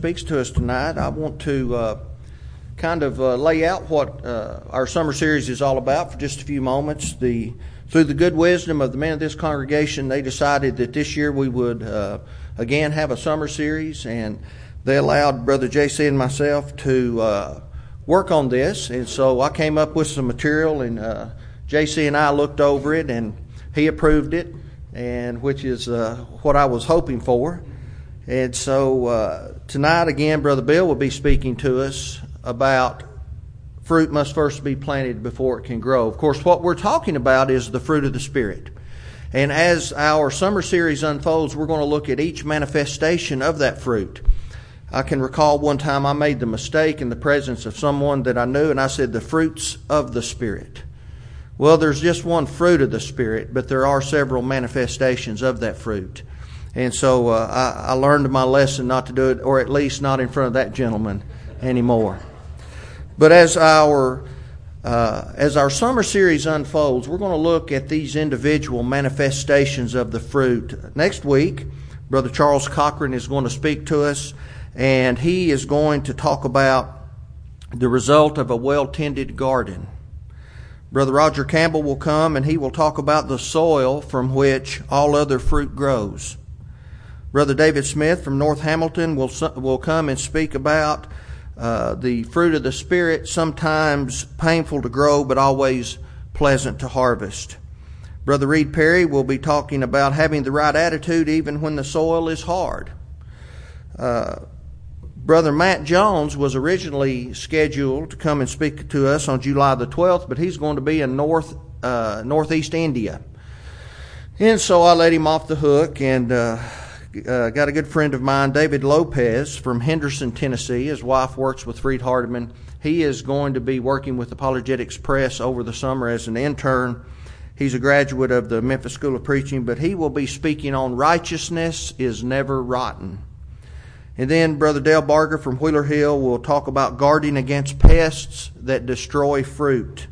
speaks to us tonight, I want to uh, kind of uh, lay out what uh, our summer series is all about for just a few moments. The through the good wisdom of the men of this congregation, they decided that this year we would uh, again have a summer series, and they allowed Brother JC and myself to uh, work on this. And so I came up with some material, and uh, JC and I looked over it, and he approved it, and which is what I was hoping for. And so uh, tonight, again, Brother Bill will be speaking to us about fruit must first be planted before it can grow. Of course, what we're talking about is the fruit of the Spirit. And as our summer series unfolds, we're going to look at each manifestation of that fruit. I can recall one time I made the mistake in the presence of someone that I knew, and I said, the fruits of the Spirit. Well, there's just one fruit of the Spirit, but there are several manifestations of that fruit. And so uh, I, I learned my lesson not to do it, or at least not in front of that gentleman anymore. But as our uh, as our summer series unfolds, we're going to look at these individual manifestations of the fruit. Next week, Brother Charles Cochran is going to speak to us, and he is going to talk about the result of a well tended garden. Brother Roger Campbell will come and he will talk about the soil from which all other fruit grows. Brother David Smith from North Hamilton will, will come and speak about uh, the fruit of the Spirit, sometimes painful to grow, but always pleasant to harvest. Brother Reed Perry will be talking about having the right attitude even when the soil is hard. Uh, Brother Matt Jones was originally scheduled to come and speak to us on July the 12th, but he's going to be in North uh, Northeast India. And so I let him off the hook and uh, uh, got a good friend of mine, David Lopez from Henderson, Tennessee. His wife works with Freed Hardeman. He is going to be working with Apologetics Press over the summer as an intern. He's a graduate of the Memphis School of Preaching, but he will be speaking on righteousness is never rotten. And then Brother Dale Barger from Wheeler Hill will talk about guarding against pests that destroy fruit.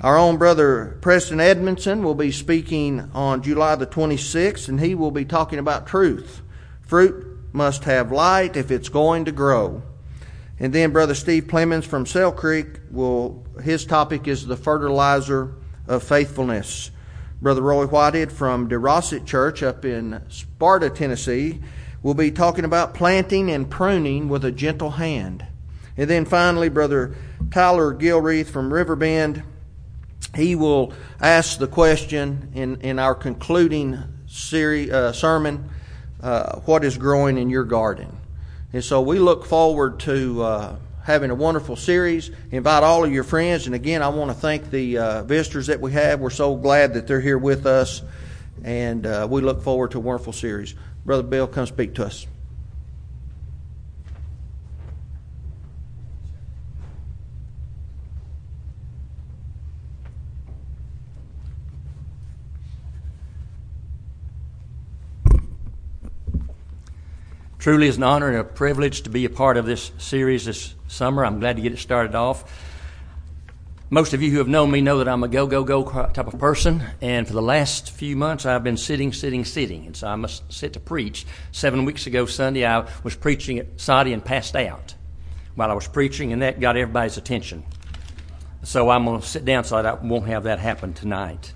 Our own brother Preston Edmondson will be speaking on July the 26th, and he will be talking about truth. Fruit must have light if it's going to grow. And then Brother Steve Clemens from Sale Creek will, his topic is the fertilizer of faithfulness. Brother Roy Whitehead from DeRosset Church up in Sparta, Tennessee, will be talking about planting and pruning with a gentle hand. And then finally, Brother Tyler Gilreath from Riverbend he will ask the question in, in our concluding series, uh, sermon uh, what is growing in your garden? And so we look forward to uh, having a wonderful series. Invite all of your friends. And again, I want to thank the uh, visitors that we have. We're so glad that they're here with us. And uh, we look forward to a wonderful series. Brother Bill, come speak to us. Truly is an honor and a privilege to be a part of this series this summer. I'm glad to get it started off. Most of you who have known me know that I'm a go, go, go type of person. And for the last few months, I've been sitting, sitting, sitting. And so I must sit to preach. Seven weeks ago, Sunday, I was preaching at Soddy and passed out while I was preaching, and that got everybody's attention. So I'm going to sit down so I won't have that happen tonight.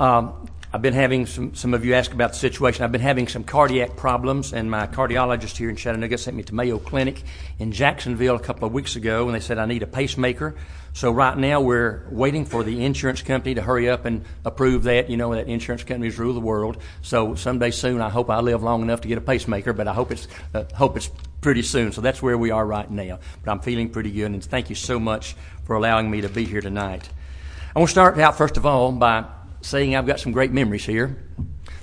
Um, I've been having some, some of you ask about the situation. I've been having some cardiac problems, and my cardiologist here in Chattanooga sent me to Mayo Clinic in Jacksonville a couple of weeks ago, and they said I need a pacemaker. So right now we're waiting for the insurance company to hurry up and approve that. You know that insurance companies rule the world. So someday soon, I hope I live long enough to get a pacemaker, but I hope it's uh, hope it's pretty soon. So that's where we are right now. But I'm feeling pretty good, and thank you so much for allowing me to be here tonight. I want to start out first of all by saying I've got some great memories here.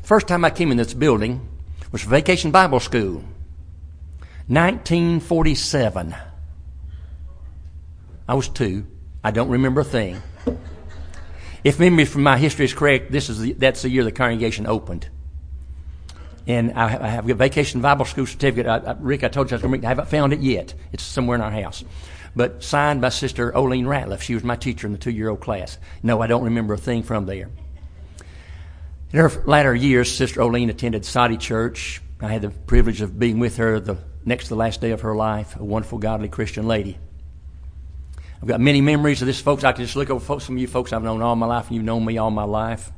The first time I came in this building was Vacation Bible School, 1947. I was two. I don't remember a thing. If memory from my history is correct, this is the, that's the year the congregation opened. And I have, I have a vacation Bible school certificate. I, I, Rick, I told you I was going to bring. I haven't found it yet. It's somewhere in our house but signed by Sister Oline Ratliff. She was my teacher in the two year old class. No, I don't remember a thing from there. In her latter years, Sister Oline attended Soddy Church. I had the privilege of being with her the next to the last day of her life, a wonderful, godly Christian lady. I've got many memories of this, folks. I can just look over folks, some of you folks I've known all my life, and you've known me all my life.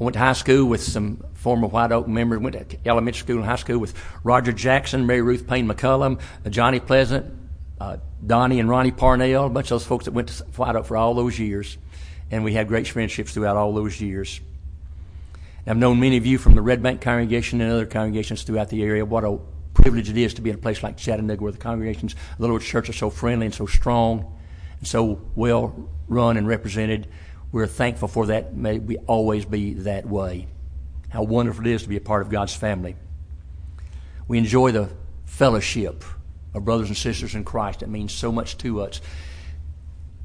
I went to high school with some former White Oak members. Went to elementary school and high school with Roger Jackson, Mary Ruth Payne McCullum, Johnny Pleasant, uh, Donnie and Ronnie Parnell, a bunch of those folks that went to White Oak for all those years. And we had great friendships throughout all those years. I've known many of you from the Red Bank congregation and other congregations throughout the area. What a privilege it is to be in a place like Chattanooga where the congregations of the Lord's Church are so friendly and so strong and so well run and represented. We're thankful for that. May we always be that way. How wonderful it is to be a part of God's family. We enjoy the fellowship of brothers and sisters in Christ. It means so much to us.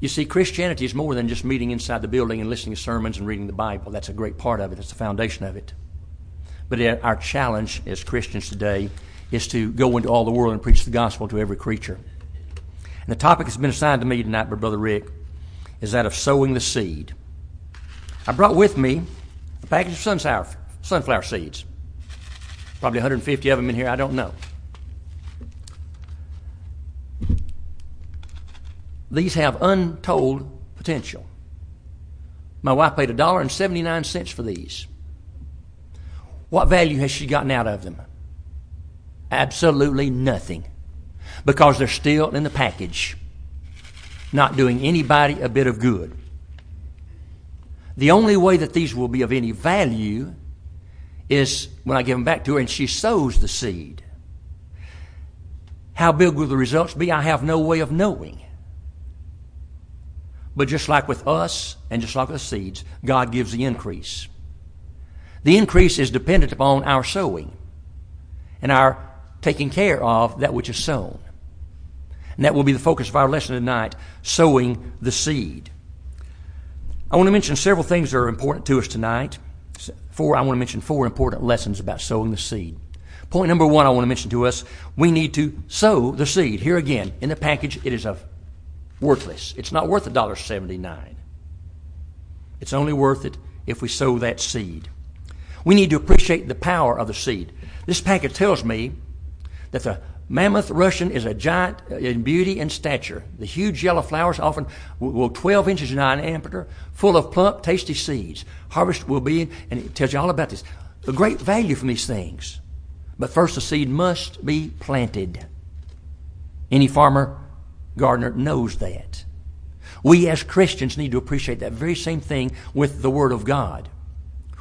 You see, Christianity is more than just meeting inside the building and listening to sermons and reading the Bible. That's a great part of it, that's the foundation of it. But our challenge as Christians today is to go into all the world and preach the gospel to every creature. And the topic that's been assigned to me tonight by Brother Rick is that of sowing the seed. I brought with me a package of sunflower, sunflower seeds. Probably 150 of them in here, I don't know. These have untold potential. My wife paid $1.79 for these. What value has she gotten out of them? Absolutely nothing because they're still in the package, not doing anybody a bit of good. The only way that these will be of any value is when I give them back to her and she sows the seed. How big will the results be? I have no way of knowing. But just like with us and just like with seeds, God gives the increase. The increase is dependent upon our sowing and our taking care of that which is sown. And that will be the focus of our lesson tonight sowing the seed. I want to mention several things that are important to us tonight. Four, I want to mention four important lessons about sowing the seed. Point number one I want to mention to us we need to sow the seed. Here again, in the package, it is a worthless. It's not worth $1.79. It's only worth it if we sow that seed. We need to appreciate the power of the seed. This packet tells me that the Mammoth Russian is a giant in beauty and stature. The huge yellow flowers, often will 12 inches in diameter, full of plump, tasty seeds. Harvest will be, and it tells you all about this. A great value from these things. But first, the seed must be planted. Any farmer, gardener knows that. We as Christians need to appreciate that very same thing with the Word of God.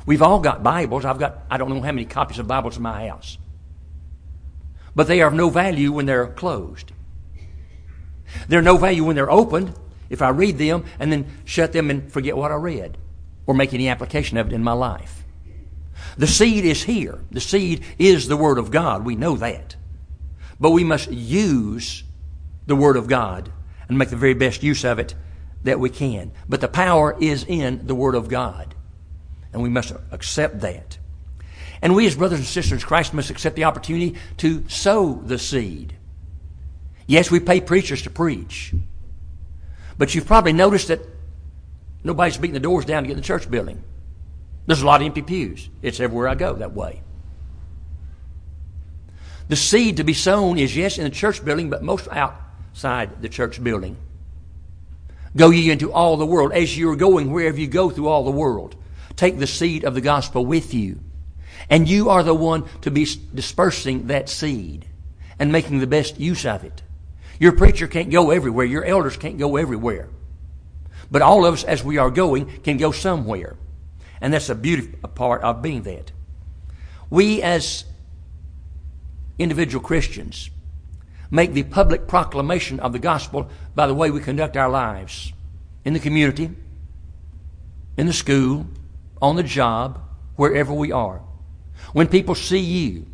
We've all got Bibles. I've got, I don't know how many copies of Bibles in my house but they are of no value when they're closed. They're no value when they're opened, if I read them and then shut them and forget what I read or make any application of it in my life. The seed is here. The seed is the Word of God. We know that. But we must use the Word of God and make the very best use of it that we can. But the power is in the Word of God. And we must accept that. And we, as brothers and sisters in Christ, must accept the opportunity to sow the seed. Yes, we pay preachers to preach. But you've probably noticed that nobody's beating the doors down to get in the church building. There's a lot of empty pews. It's everywhere I go that way. The seed to be sown is, yes, in the church building, but most outside the church building. Go ye into all the world. As you are going wherever you go through all the world, take the seed of the gospel with you. And you are the one to be dispersing that seed and making the best use of it. Your preacher can't go everywhere. Your elders can't go everywhere. But all of us, as we are going, can go somewhere. And that's a beautiful part of being that. We, as individual Christians, make the public proclamation of the gospel by the way we conduct our lives in the community, in the school, on the job, wherever we are. When people see you,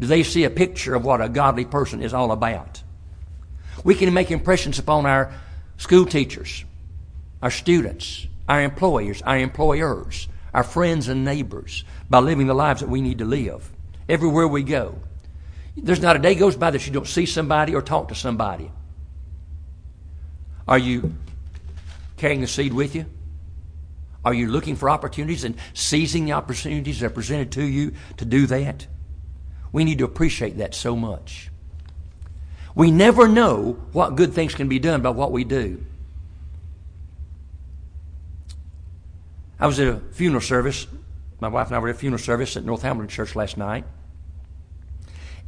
do they see a picture of what a godly person is all about? We can make impressions upon our school teachers, our students, our employers, our employers, our friends and neighbors by living the lives that we need to live everywhere we go. There's not a day goes by that you don't see somebody or talk to somebody. Are you carrying the seed with you? Are you looking for opportunities and seizing the opportunities that are presented to you to do that? We need to appreciate that so much. We never know what good things can be done by what we do. I was at a funeral service. My wife and I were at a funeral service at North Hamilton Church last night.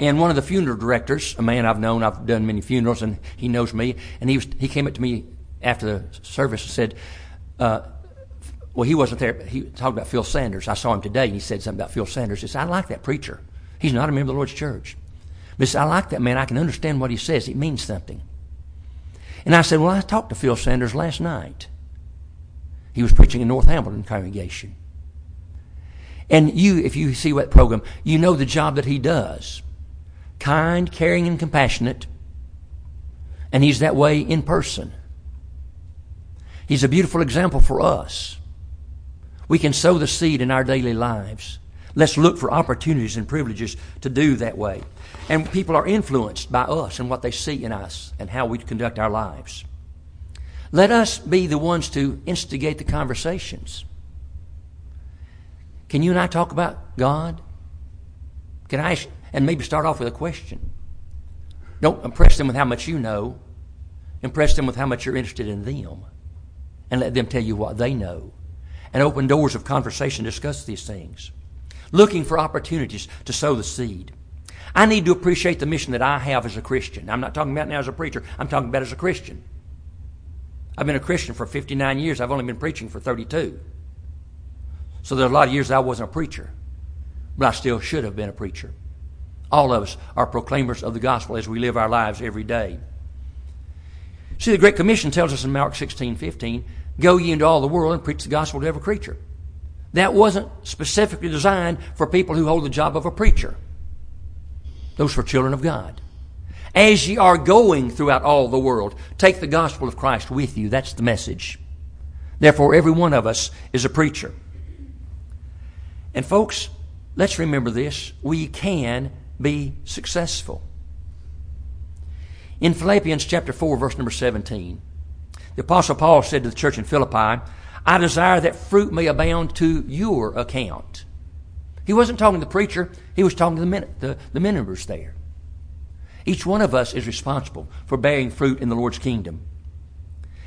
And one of the funeral directors, a man I've known, I've done many funerals, and he knows me, and he, was, he came up to me after the service and said, uh, well, he wasn't there. He talked about Phil Sanders. I saw him today, and he said something about Phil Sanders. He said, I like that preacher. He's not a member of the Lord's church. But he said, I like that man. I can understand what he says. It means something. And I said, Well, I talked to Phil Sanders last night. He was preaching in North Hamilton congregation. And you, if you see that program, you know the job that he does kind, caring, and compassionate. And he's that way in person. He's a beautiful example for us. We can sow the seed in our daily lives. Let's look for opportunities and privileges to do that way. And people are influenced by us and what they see in us and how we conduct our lives. Let us be the ones to instigate the conversations. Can you and I talk about God? Can I, and maybe start off with a question? Don't impress them with how much you know. Impress them with how much you're interested in them. And let them tell you what they know. And open doors of conversation, discuss these things. Looking for opportunities to sow the seed. I need to appreciate the mission that I have as a Christian. I'm not talking about now as a preacher, I'm talking about as a Christian. I've been a Christian for 59 years. I've only been preaching for 32. So there are a lot of years I wasn't a preacher, but I still should have been a preacher. All of us are proclaimers of the gospel as we live our lives every day. See, the Great Commission tells us in Mark 16 15, go ye into all the world and preach the gospel to every creature. That wasn't specifically designed for people who hold the job of a preacher. Those for children of God. As ye are going throughout all the world, take the gospel of Christ with you. That's the message. Therefore, every one of us is a preacher. And folks, let's remember this. We can be successful. In Philippians chapter 4, verse number 17, the Apostle Paul said to the church in Philippi, I desire that fruit may abound to your account. He wasn't talking to the preacher, he was talking to the, the, the members there. Each one of us is responsible for bearing fruit in the Lord's kingdom.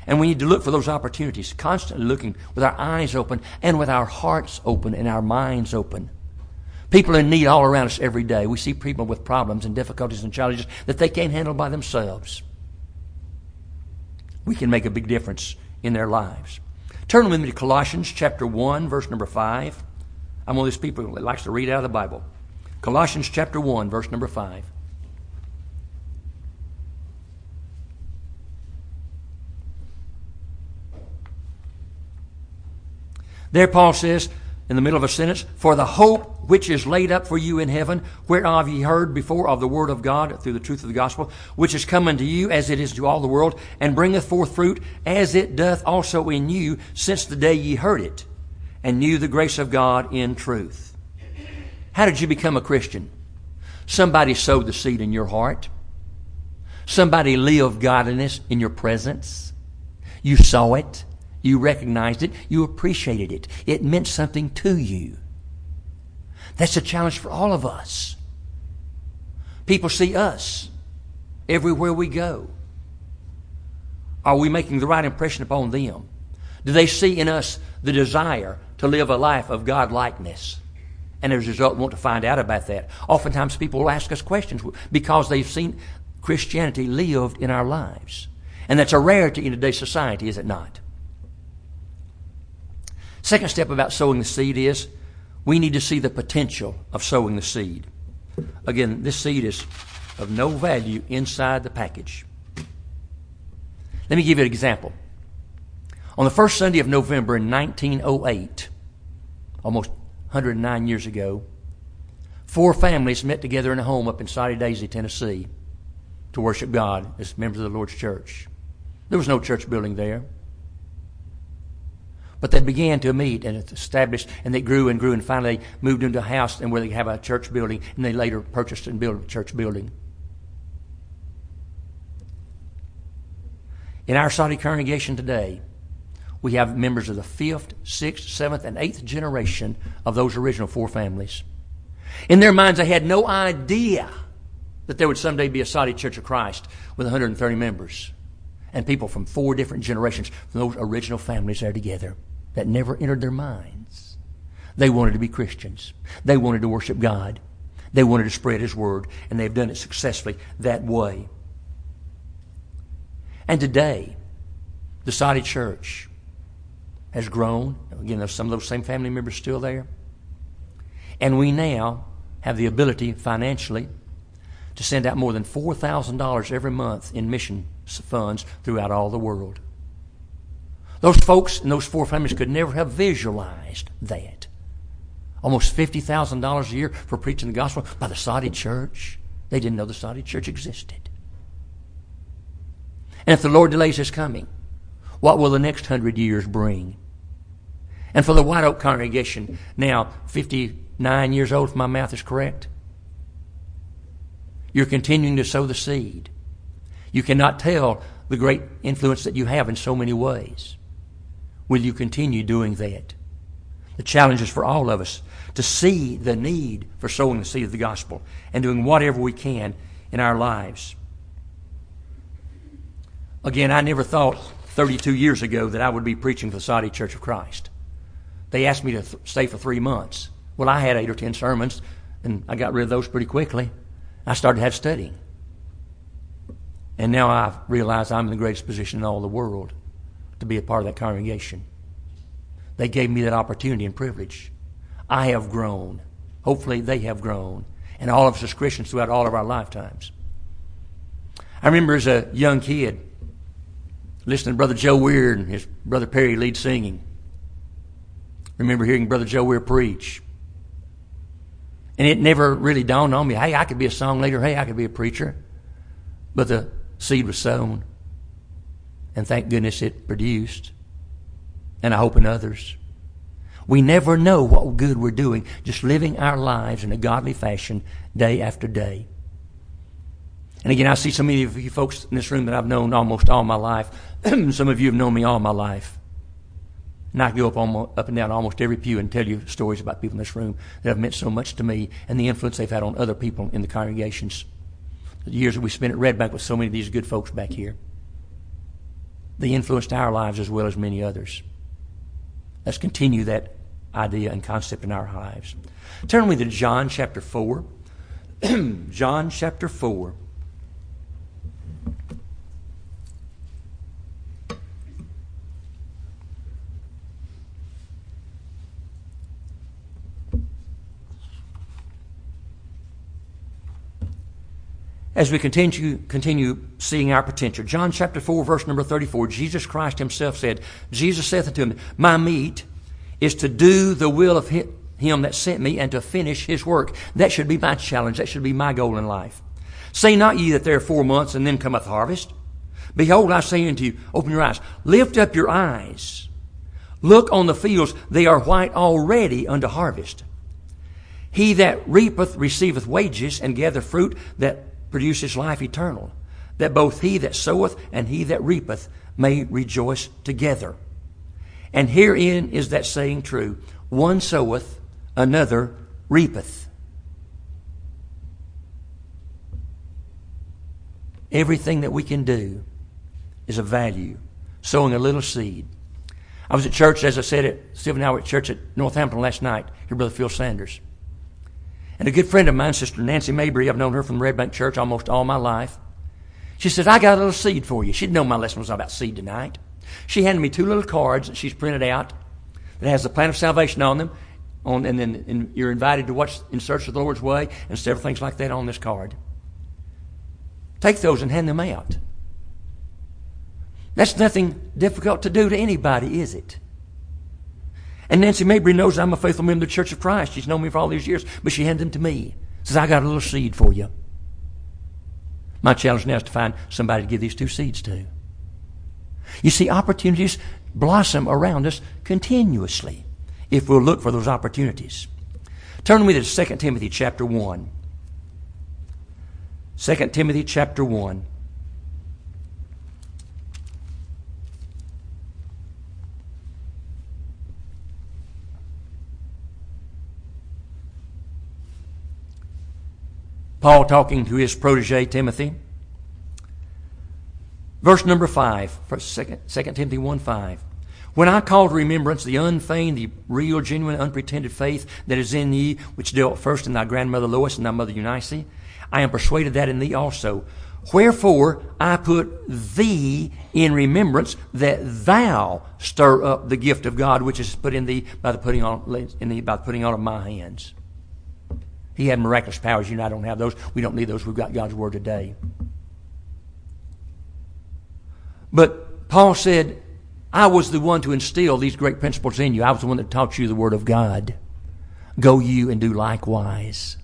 And we need to look for those opportunities, constantly looking with our eyes open and with our hearts open and our minds open. People in need all around us every day. We see people with problems and difficulties and challenges that they can't handle by themselves. We can make a big difference in their lives. Turn with me to Colossians chapter 1, verse number 5. I'm one of those people that likes to read out of the Bible. Colossians chapter 1, verse number 5. There, Paul says, in the middle of a sentence, For the hope which is laid up for you in heaven, whereof ye heard before of the word of God through the truth of the gospel, which is come unto you as it is to all the world, and bringeth forth fruit, as it doth also in you, since the day ye heard it, and knew the grace of God in truth. How did you become a Christian? Somebody sowed the seed in your heart. Somebody lived godliness in your presence. You saw it. You recognized it. You appreciated it. It meant something to you. That's a challenge for all of us. People see us everywhere we go. Are we making the right impression upon them? Do they see in us the desire to live a life of God likeness? And as a result, want to find out about that. Oftentimes, people will ask us questions because they've seen Christianity lived in our lives. And that's a rarity in today's society, is it not? Second step about sowing the seed is we need to see the potential of sowing the seed. Again, this seed is of no value inside the package. Let me give you an example. On the first Sunday of November in 1908, almost 109 years ago, four families met together in a home up in Soddy Daisy, Tennessee, to worship God as members of the Lord's church. There was no church building there. But they began to meet and established, and they grew and grew, and finally moved into a house and where they have a church building, and they later purchased and built a church building. In our Soddy congregation today, we have members of the fifth, sixth, seventh, and eighth generation of those original four families. In their minds, they had no idea that there would someday be a Soddy Church of Christ with 130 members and people from four different generations from those original families there together that never entered their minds. They wanted to be Christians. They wanted to worship God. They wanted to spread His Word, and they've done it successfully that way. And today, the Soddy church has grown. Again, there's some of those same family members still there. And we now have the ability financially to send out more than $4,000 every month in mission funds throughout all the world. Those folks and those four families could never have visualized that. Almost $50,000 a year for preaching the gospel by the Soddy church. They didn't know the Soddy church existed. And if the Lord delays his coming, what will the next hundred years bring? And for the White Oak congregation, now 59 years old, if my math is correct, you're continuing to sow the seed. You cannot tell the great influence that you have in so many ways. Will you continue doing that? The challenge is for all of us to see the need for sowing the seed of the gospel and doing whatever we can in our lives. Again, I never thought 32 years ago that I would be preaching for the Soddy Church of Christ. They asked me to th- stay for three months. Well, I had eight or ten sermons, and I got rid of those pretty quickly. I started to have studying. And now I realize I'm in the greatest position in all the world to be a part of that congregation. They gave me that opportunity and privilege. I have grown. Hopefully, they have grown. And all of us as Christians throughout all of our lifetimes. I remember as a young kid listening to Brother Joe Weir and his brother Perry lead singing. Remember hearing Brother Joe Weir preach. And it never really dawned on me, hey, I could be a song leader, hey, I could be a preacher. But the seed was sown. And thank goodness it produced. And I hope in others. We never know what good we're doing, just living our lives in a godly fashion day after day. And again, I see so many of you folks in this room that I've known almost all my life. some of you have known me all my life. And I go up, almost, up and down almost every pew and tell you stories about people in this room that have meant so much to me and the influence they've had on other people in the congregations. The years that we spent at Red Bank with so many of these good folks back here. They influenced our lives as well as many others. Let's continue that idea and concept in our lives. Turn with me to John chapter 4. John chapter 4. As we continue, continue seeing our potential. John chapter 4, verse number 34, Jesus Christ himself said, Jesus saith unto him, My meat is to do the will of him that sent me and to finish his work. That should be my challenge. That should be my goal in life. Say not ye that there are four months and then cometh harvest. Behold, I say unto you, open your eyes, lift up your eyes. Look on the fields, they are white already unto harvest. He that reapeth receiveth wages and gathereth fruit that produces life eternal, that both he that soweth and he that reapeth may rejoice together. And herein is that saying true one soweth, another reapeth. Everything that we can do is of value. Sowing a little seed. I was at church, as I said, at were at church at North Hamilton last night. Here, Brother Phil Sanders. And a good friend of mine, Sister Nancy Mabry, I've known her from Red Bank Church almost all my life. She says, I got a little seed for you. She'd known my lesson was about seed tonight. She handed me two little cards that she's printed out that has the plan of salvation on them. On, and then you're invited to watch In Search of the Lord's Way and several things like that on this card. Take those and hand them out. That's nothing difficult to do to anybody, is it? And Nancy Mabry knows I'm a faithful member of the Church of Christ. She's known me for all these years, but she handed them to me. Says, I got a little seed for you. My challenge now is to find somebody to give these two seeds to. You see, opportunities blossom around us continuously if we'll look for those opportunities. Turn with me to 2 Timothy chapter 1. 2 Timothy chapter 1. Paul talking to his protege Timothy. Verse number 5, 2 Timothy 1 5. When I call to remembrance the unfeigned, the real, genuine, unpretended faith that is in thee, which dwelt first in thy grandmother Lois and thy mother Eunice, I am persuaded that in thee also. Wherefore I put thee in remembrance that thou stir up the gift of God which is put in thee by the putting on in thee by the putting on of my hands. He had miraculous powers. You and I don't have those. We don't need those. We've got God's word today. But Paul said, I was the one to instill these great principles in you. I was the one that taught you the Word of God. Go you and do likewise.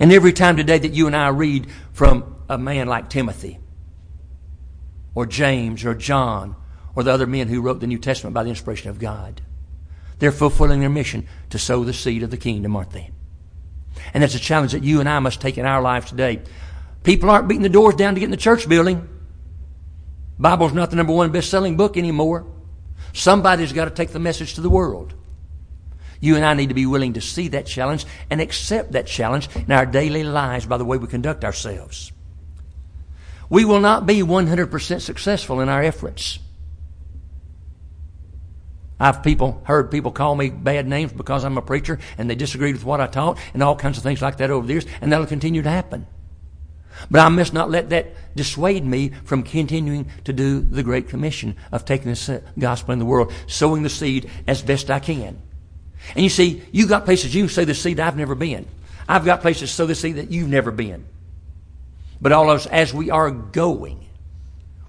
And every time today that you and I read from a man like Timothy, or James, or John, or the other men who wrote the New Testament by the inspiration of God, they're fulfilling their mission to sow the seed of the kingdom, aren't they? And that's a challenge that you and I must take in our lives today. People aren't beating the doors down to get in the church building. Bible's not the number one best-selling book anymore. Somebody's got to take the message to the world. You and I need to be willing to see that challenge and accept that challenge in our daily lives by the way we conduct ourselves. We will not be 100% successful in our efforts. I've people heard people call me bad names because I'm a preacher and they disagreed with what I taught and all kinds of things like that over the years, and that'll continue to happen. But I must not let that dissuade me from continuing to do the Great Commission of taking the uh, gospel in the world, sowing the seed as best I can. And you see, you got places you sow the seed I've never been. I've got places sow the seed that you've never been. But all of us, as we are going,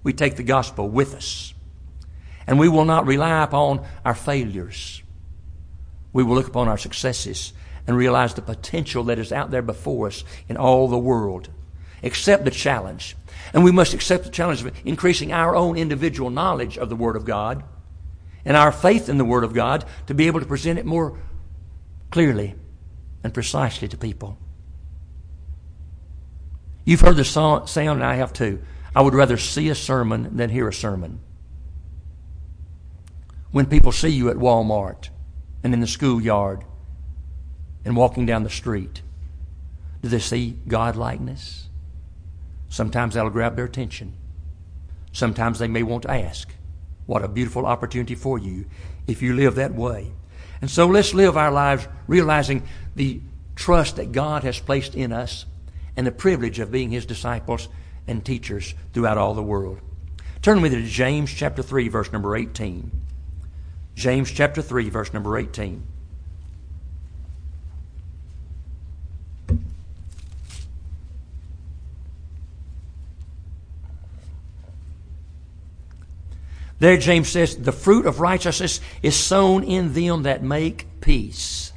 we take the gospel with us. And we will not rely upon our failures. We will look upon our successes and realize the potential that is out there before us in all the world accept the challenge. And we must accept the challenge of increasing our own individual knowledge of the Word of God and our faith in the Word of God to be able to present it more clearly and precisely to people. You've heard the sound, and I have too. I would rather see a sermon than hear a sermon. When people see you at Walmart and in the schoolyard and walking down the street, do they see God likeness? Sometimes that'll grab their attention. Sometimes they may want to ask, What a beautiful opportunity for you if you live that way. And so let's live our lives realizing the trust that God has placed in us and the privilege of being His disciples and teachers throughout all the world. Turn with me to James chapter 3, verse number 18. James chapter 3, verse number 18. There, James says, the fruit of righteousness is sown in them that make peace.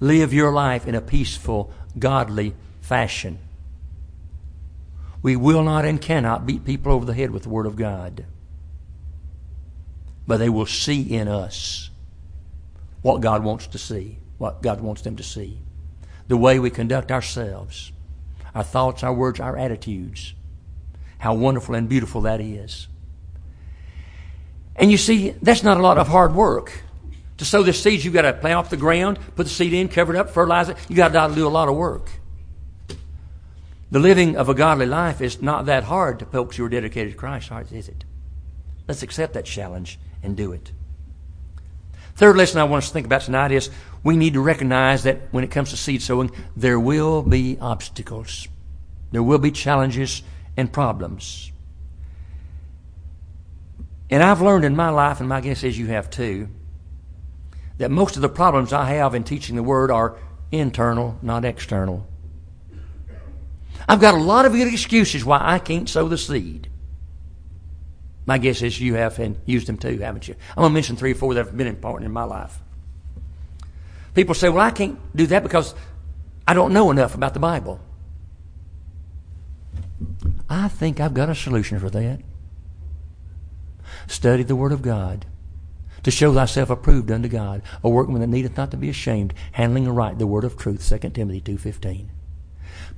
Live your life in a peaceful, godly fashion. We will not and cannot beat people over the head with the Word of God. But they will see in us what God wants to see, what God wants them to see. The way we conduct ourselves, our thoughts, our words, our attitudes how wonderful and beautiful that is. And you see, that's not a lot of hard work. To sow the seeds, you've got to plow off the ground, put the seed in, cover it up, fertilize it. You've got to do a lot of work. The living of a godly life is not that hard to folks who are dedicated to Christ, is it? Let's accept that challenge and do it. Third lesson I want us to think about tonight is we need to recognize that when it comes to seed sowing, there will be obstacles. There will be challenges and problems. And I've learned in my life, and my guess is you have too, that most of the problems I have in teaching the Word are internal, not external. I've got a lot of good excuses why I can't sow the seed. My guess is you have and used them too, haven't you? I'm going to mention three or four that have been important in my life. People say, well, I can't do that because I don't know enough about the Bible. I think I've got a solution for that. Study the Word of God to show thyself approved unto God, a workman that needeth not to be ashamed, handling aright the word of truth, 2 Timothy 2.15.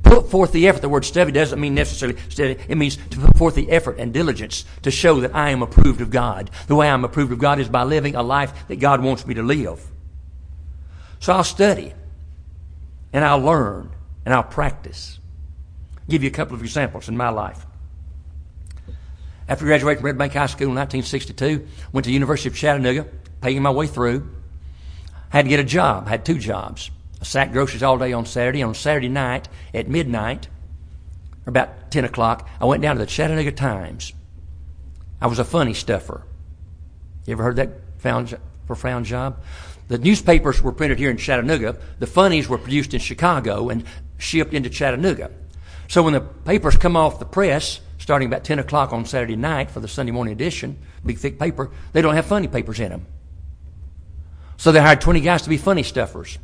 Put forth the effort. The word study doesn't mean necessarily study. It means to put forth the effort and diligence to show that I am approved of God. The way I'm approved of God is by living a life that God wants me to live. So I'll study. and I'll learn and I'll practice. I'll give you a couple of examples in my life. After graduating from Red Bank High School in 1962, went to University of Chattanooga, paying my way through. Had to get a job. Had two jobs. I sacked groceries all day on Saturday. On Saturday night at midnight, or about 10 o'clock, I went down to the Chattanooga Times. I was a funny stuffer. You ever heard that found, profound job? The newspapers were printed here in Chattanooga. The funnies were produced in Chicago and shipped into Chattanooga. So when the papers come off the press, starting about 10 o'clock on Saturday night for the Sunday morning edition, big thick paper, they don't have funny papers in them. So they hired 20 guys to be funny stuffers.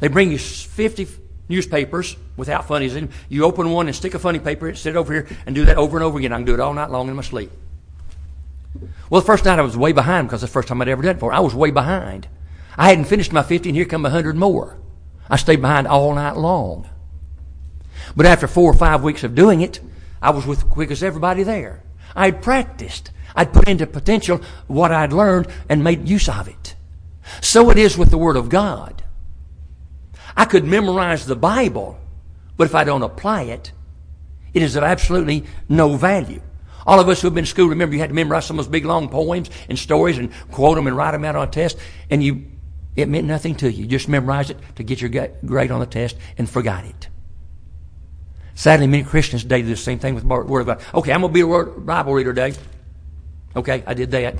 They bring you 50 newspapers without funnies in them. You open one and stick a funny paper, sit over here, and do that over and over again. I can do it all night long in my sleep. Well, the first night I was way behind because the first time I'd ever done it before. I was way behind. I hadn't finished my 50, and here come a 100 more. I stayed behind all night long. But after four or five weeks of doing it, I was with quick as everybody there. I had practiced. I'd put into potential what I'd learned and made use of it. So it is with the Word of God. I could memorize the Bible, but if I don't apply it, it is of absolutely no value. All of us who have been in school remember you had to memorize some of those big long poems and stories and quote them and write them out on a test, and you it meant nothing to you. You just memorized it to get your grade on the test and forgot it. Sadly, many Christians today do the same thing with the Word of God. Okay, I'm going to be a Bible reader today. Okay, I did that.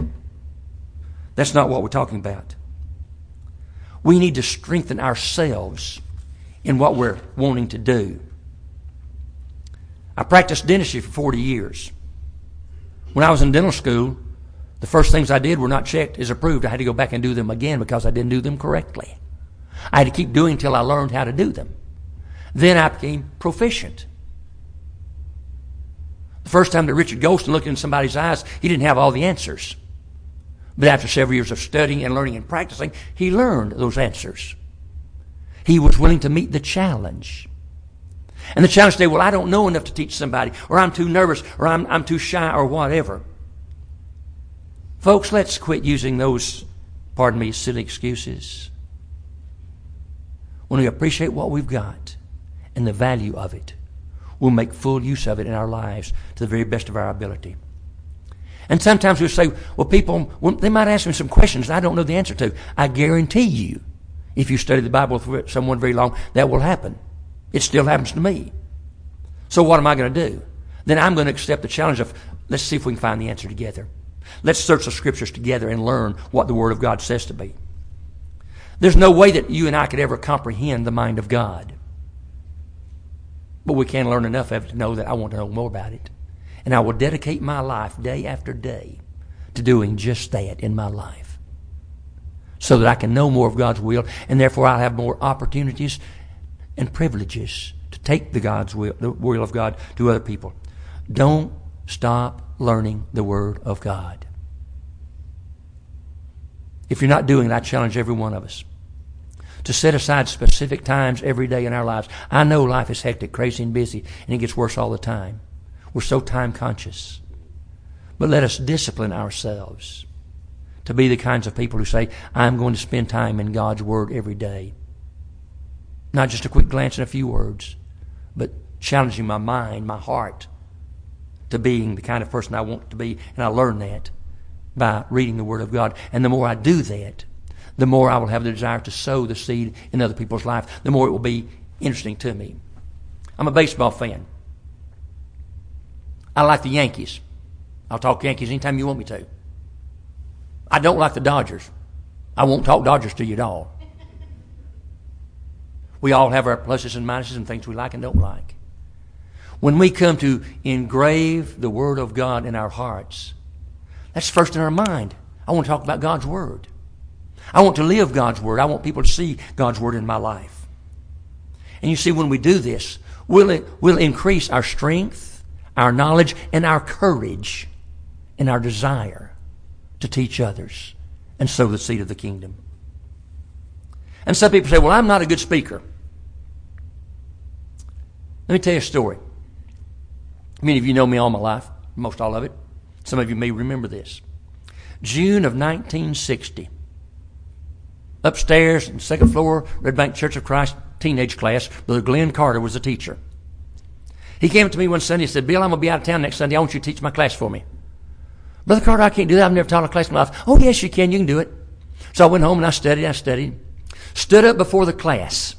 That's not what we're talking about. We need to strengthen ourselves in what we're wanting to do. I practiced dentistry for 40 years. When I was in dental school, the first things I did were not checked as approved. I had to go back and do them again because I didn't do them correctly. I had to keep doing until I learned how to do them. Then I became proficient. The first time that Richard Golston looked in somebody's eyes, he didn't have all the answers. But after several years of studying and learning and practicing, he learned those answers. He was willing to meet the challenge. And the challenge today, well, I don't know enough to teach somebody, or I'm too nervous, or I'm, I'm too shy, or whatever. Folks, let's quit using those, pardon me, silly excuses. When we appreciate what we've got and the value of it, we'll make full use of it in our lives to the very best of our ability. And sometimes we'll say, well, people, well, they might ask me some questions I don't know the answer to. I guarantee you, if you study the Bible with someone very long, that will happen. It still happens to me. So what am I going to do? Then I'm going to accept the challenge of let's see if we can find the answer together. Let's search the scriptures together and learn what the Word of God says to be. There's no way that you and I could ever comprehend the mind of God. But we can learn enough of it to know that I want to know more about it. And I will dedicate my life day after day to doing just that in my life. So that I can know more of God's will, and therefore I'll have more opportunities and privileges to take the God's will, the will of God to other people. Don't stop learning the Word of God. If you're not doing it, I challenge every one of us to set aside specific times every day in our lives. I know life is hectic, crazy, and busy, and it gets worse all the time. We're so time conscious. But let us discipline ourselves to be the kinds of people who say, I'm going to spend time in God's Word every day. Not just a quick glance and a few words, but challenging my mind, my heart, to being the kind of person I want to be. And I learn that by reading the Word of God. And the more I do that, the more I will have the desire to sow the seed in other people's life, the more it will be interesting to me. I'm a baseball fan. I like the Yankees. I'll talk Yankees anytime you want me to. I don't like the Dodgers. I won't talk Dodgers to you at all. We all have our pluses and minuses and things we like and don't like. When we come to engrave the Word of God in our hearts, that's first in our mind. I want to talk about God's Word. I want to live God's Word. I want people to see God's Word in my life. And you see, when we do this, we'll, we'll increase our strength, our knowledge, and our courage, and our desire to teach others and sow the seed of the kingdom. And some people say, well, I'm not a good speaker. Let me tell you a story. Many of you know me all my life, most all of it. Some of you may remember this. June of 1960, upstairs, second floor, Red Bank Church of Christ teenage class. Brother Glenn Carter was a teacher. He came to me one Sunday and said, Bill, I'm going to be out of town next Sunday. I want you to teach my class for me. Brother Carter, I can't do that. I've never taught a class in my life. Oh, yes, you can. You can do it. So I went home and I studied. I studied. Stood up before the class.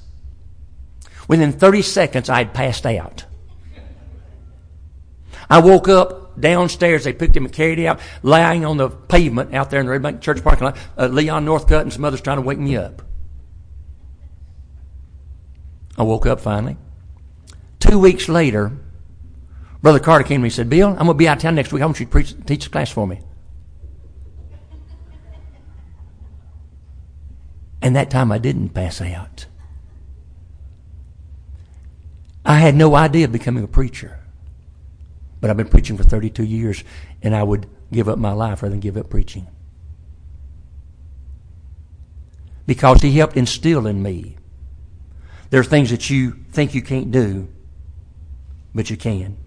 Within 30 seconds, I had passed out. I woke up downstairs. They picked him and carried him out, lying on the pavement out there in the Red Bank Church parking lot. Uh, Leon Northcutt and some others trying to wake me up. I woke up finally. Two weeks later, Brother Carter came to me and said, Bill, I'm going to be out of town next week. I want you to preach, teach a class for me. And that time I didn't pass out. I had no idea of becoming a preacher. But I've been preaching for 32 years, and I would give up my life rather than give up preaching. Because he helped instill in me. There are things that you think you can't do, but you can.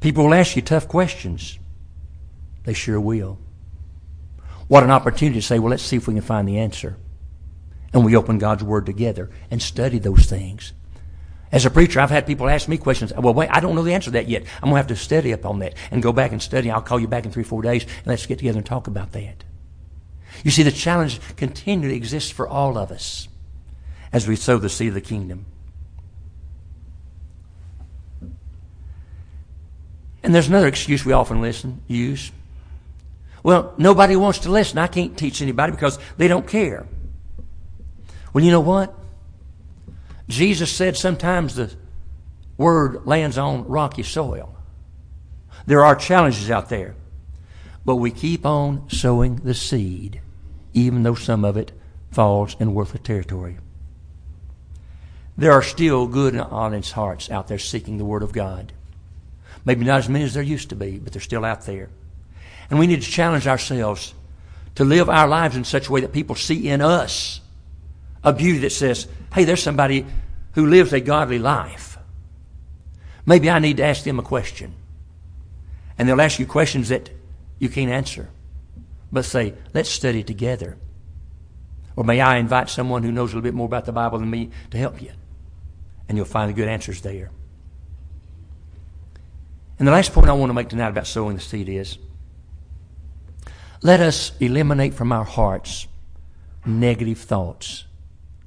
People will ask you tough questions. They sure will. What an opportunity to say, well, let's see if we can find the answer. And we open God's Word together and study those things. As a preacher, I've had people ask me questions. Well, wait, I don't know the answer to that yet. I'm going to have to study up on that and go back and study. I'll call you back in three, four days and let's get together and talk about that. You see, the challenge continually exists for all of us as we sow the seed of the kingdom. And there's another excuse we often listen, use. Well, nobody wants to listen. I can't teach anybody because they don't care. Well, you know what? Jesus said sometimes the word lands on rocky soil. There are challenges out there. But we keep on sowing the seed, even though some of it falls in worthless territory. There are still good and honest hearts out there seeking the Word of God. Maybe not as many as there used to be, but they're still out there. And we need to challenge ourselves to live our lives in such a way that people see in us a beauty that says, hey, there's somebody who lives a godly life. Maybe I need to ask them a question. And they'll ask you questions that you can't answer. But say, let's study together. Or may I invite someone who knows a little bit more about the Bible than me to help you? And you'll find the good answers there. And the last point I want to make tonight about sowing the seed is let us eliminate from our hearts negative thoughts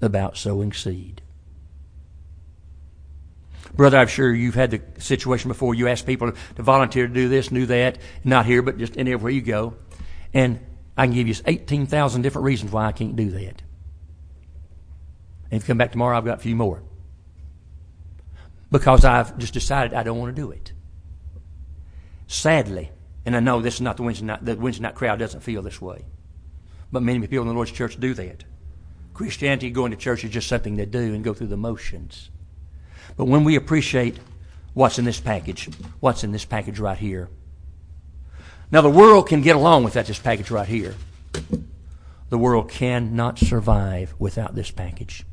about sowing seed. Brother, I'm sure you've had the situation before. You ask people to volunteer to do this do that, not here, but just anywhere you go. And I can give you 18,000 different reasons why I can't do that. And if you come back tomorrow, I've got a few more. Because I've just decided I don't want to do it. Sadly, and I know this is not the Wednesday night, the Wednesday night crowd doesn't feel this way. But many people in the Lord's church do that. Christianity, going to church is just something they do and go through the motions. But when we appreciate what's in this package, what's in this package right here. Now, the world can get along without this package right here. The world cannot survive without this package.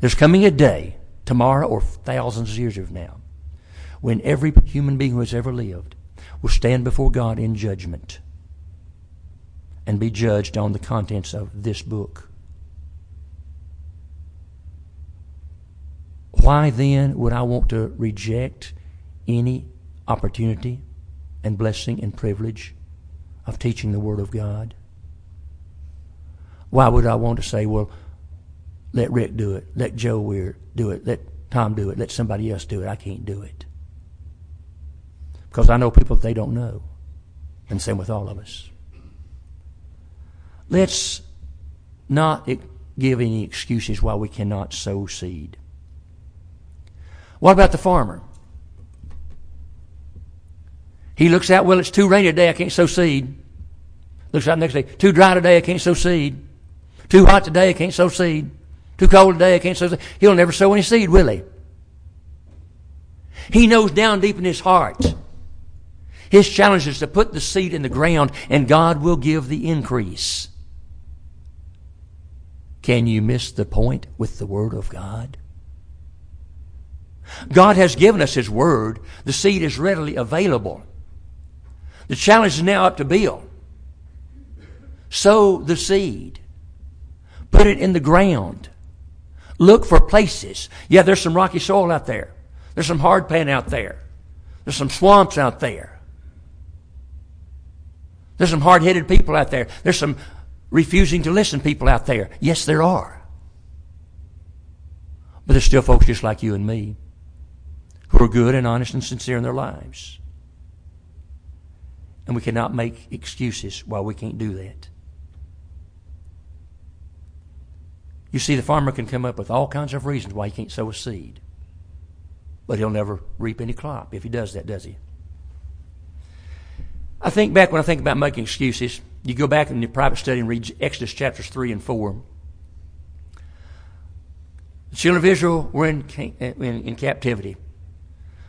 There's coming a day, tomorrow or thousands of years from now, when every human being who has ever lived will stand before God in judgment and be judged on the contents of this book. Why then would I want to reject any opportunity and blessing and privilege of teaching the Word of God? Why would I want to say, well, let Rick do it, let Joe Weir do it, let Tom do it, let somebody else do it? I can't do it. Because I know people that they don't know. And same with all of us. Let's not give any excuses why we cannot sow seed. What about the farmer? He looks out, well, it's too rainy today, I can't sow seed. Looks out next day, too dry today, I can't sow seed. Too hot today, I can't sow seed. Too cold today, I can't sow seed. He'll never sow any seed, will he? He knows down deep in his heart. His challenge is to put the seed in the ground and God will give the increase. Can you miss the point with the Word of God? God has given us His Word. The seed is readily available. The challenge is now up to Bill. Sow the seed. Put it in the ground. Look for places. Yeah, there's some rocky soil out there. There's some hard pan out there. There's some swamps out there. There's some hard headed people out there. There's some refusing to listen people out there. Yes, there are. But there's still folks just like you and me who are good and honest and sincere in their lives. And we cannot make excuses why we can't do that. You see, the farmer can come up with all kinds of reasons why he can't sow a seed. But he'll never reap any crop if he does that, does he? I think back when I think about making excuses, you go back in your private study and read Exodus chapters 3 and 4. The children of Israel were in, uh, in, in captivity.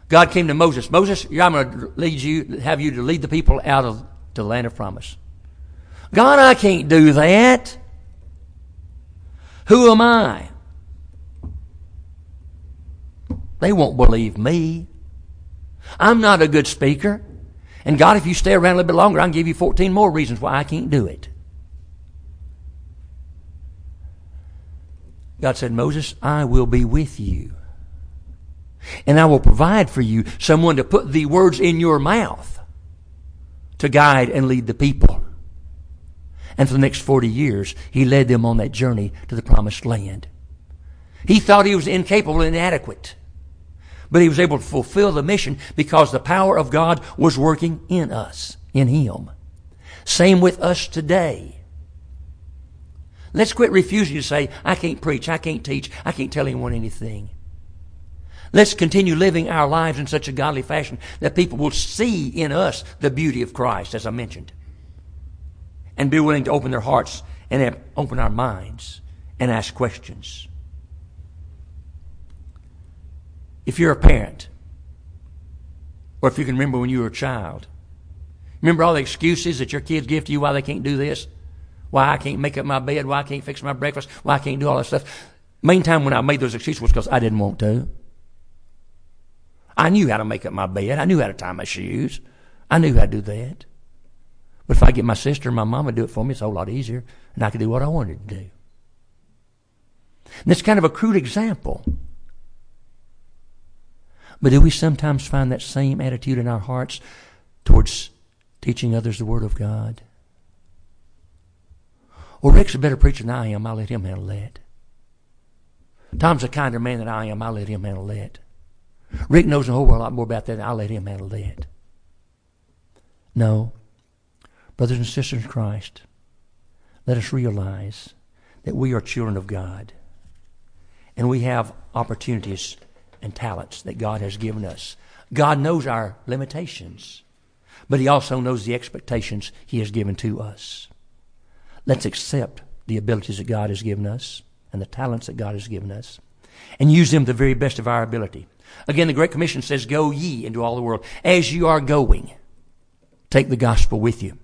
God came to Moses. Moses, I'm going to lead you, have you to lead the people out of the land of promise. God, I can't do that. Who am I? They won't believe me. I'm not a good speaker. And God, if you stay around a little bit longer, I can give you 14 more reasons why I can't do it. God said, Moses, I will be with you. And I will provide for you someone to put the words in your mouth to guide and lead the people. And for the next 40 years, he led them on that journey to the promised land. He thought he was incapable and inadequate. But he was able to fulfill the mission because the power of God was working in us, in him. Same with us today. Let's quit refusing to say, I can't preach, I can't teach, I can't tell anyone anything. Let's continue living our lives in such a godly fashion that people will see in us the beauty of Christ, as I mentioned and be willing to open their hearts and open our minds and ask questions. If you're a parent, or if you can remember when you were a child, remember all the excuses that your kids give to you why they can't do this? Why I can't make up my bed? Why I can't fix my breakfast? Why I can't do all that stuff? Main time when I made those excuses was because I didn't want to. I knew how to make up my bed. I knew how to tie my shoes. I knew how to do that. But if I get my sister and my mama to do it for me, it's a whole lot easier, and I can do what I wanted to do. And it's kind of a crude example. But do we sometimes find that same attitude in our hearts towards teaching others the Word of God? Well, Rick's a better preacher than I am. I'll let him handle that. Tom's a kinder man than I am. I'll let him handle that. Rick knows a whole lot more about that. Than I'll let him handle that. No. Brothers and sisters in Christ, let us realize that we are children of God. And we have opportunities and talents that God has given us. God knows our limitations, but He also knows the expectations He has given to us. Let's accept the abilities that God has given us and the talents that God has given us and use them to the very best of our ability. Again, the Great Commission says, Go ye into all the world. As you are going, take the gospel with you.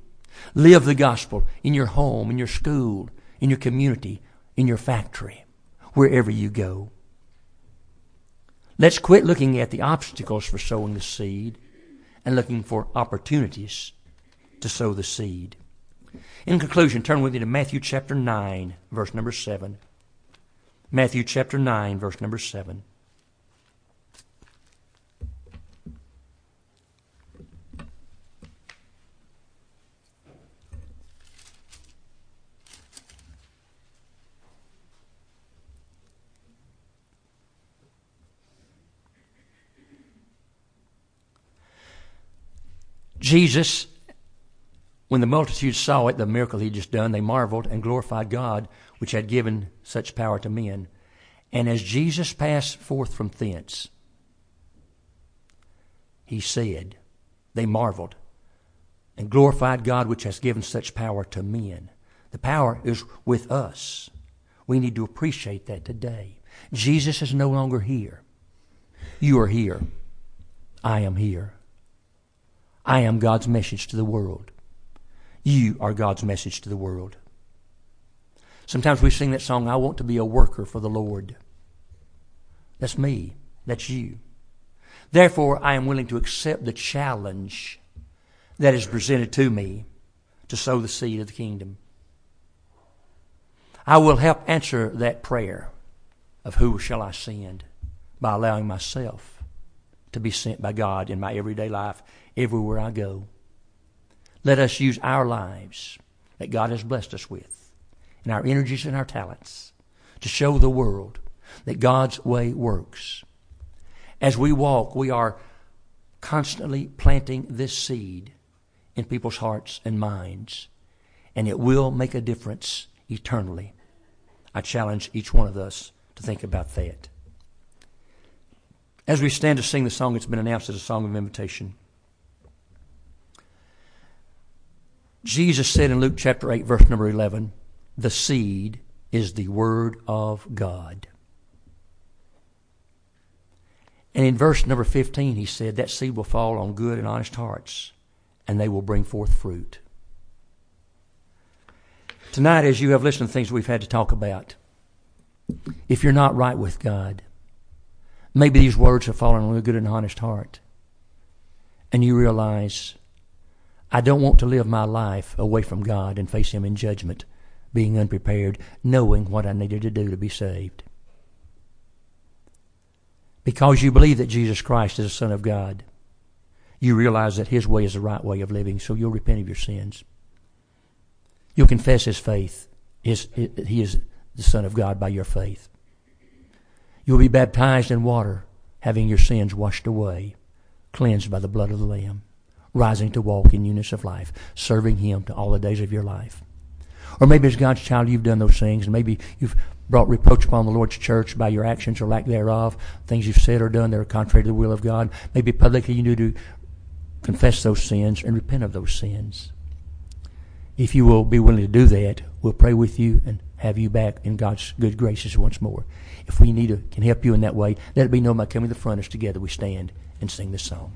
Live the gospel in your home, in your school, in your community, in your factory, wherever you go. Let's quit looking at the obstacles for sowing the seed and looking for opportunities to sow the seed. In conclusion, turn with me to Matthew chapter 9, verse number 7. Matthew chapter 9, verse number 7. Jesus, when the multitude saw it, the miracle he just done, they marveled and glorified God, which had given such power to men. And as Jesus passed forth from thence, he said, they marveled and glorified God, which has given such power to men. The power is with us. We need to appreciate that today. Jesus is no longer here. You are here. I am here. I am God's message to the world. You are God's message to the world. Sometimes we sing that song, I want to be a worker for the Lord. That's me. That's you. Therefore, I am willing to accept the challenge that is presented to me to sow the seed of the kingdom. I will help answer that prayer of who shall I send by allowing myself to be sent by God in my everyday life, everywhere I go. Let us use our lives that God has blessed us with, and our energies and our talents, to show the world that God's way works. As we walk, we are constantly planting this seed in people's hearts and minds, and it will make a difference eternally. I challenge each one of us to think about that. As we stand to sing the song, it's been announced as a song of invitation. Jesus said in Luke chapter 8, verse number 11, the seed is the Word of God. And in verse number 15, he said, That seed will fall on good and honest hearts, and they will bring forth fruit. Tonight, as you have listened to things we've had to talk about, if you're not right with God, maybe these words have fallen on a good and honest heart, and you realize, I don't want to live my life away from God and face Him in judgment, being unprepared, knowing what I needed to do to be saved because you believe that Jesus Christ is the Son of God, you realize that His way is the right way of living, so you'll repent of your sins. You'll confess His faith. His, he is the Son of God by your faith. You'll be baptized in water, having your sins washed away, cleansed by the blood of the Lamb, rising to walk in newness of life, serving Him to all the days of your life. Or maybe as God's child, you've done those things, and maybe you've brought reproach upon the Lord's church by your actions or lack thereof, things you've said or done that are contrary to the will of God. Maybe publicly you need to confess those sins and repent of those sins. If you will be willing to do that, we'll pray with you and have you back in God's good graces once more. If we need to, can help you in that way, let it be known by coming to the front as together we stand and sing this song.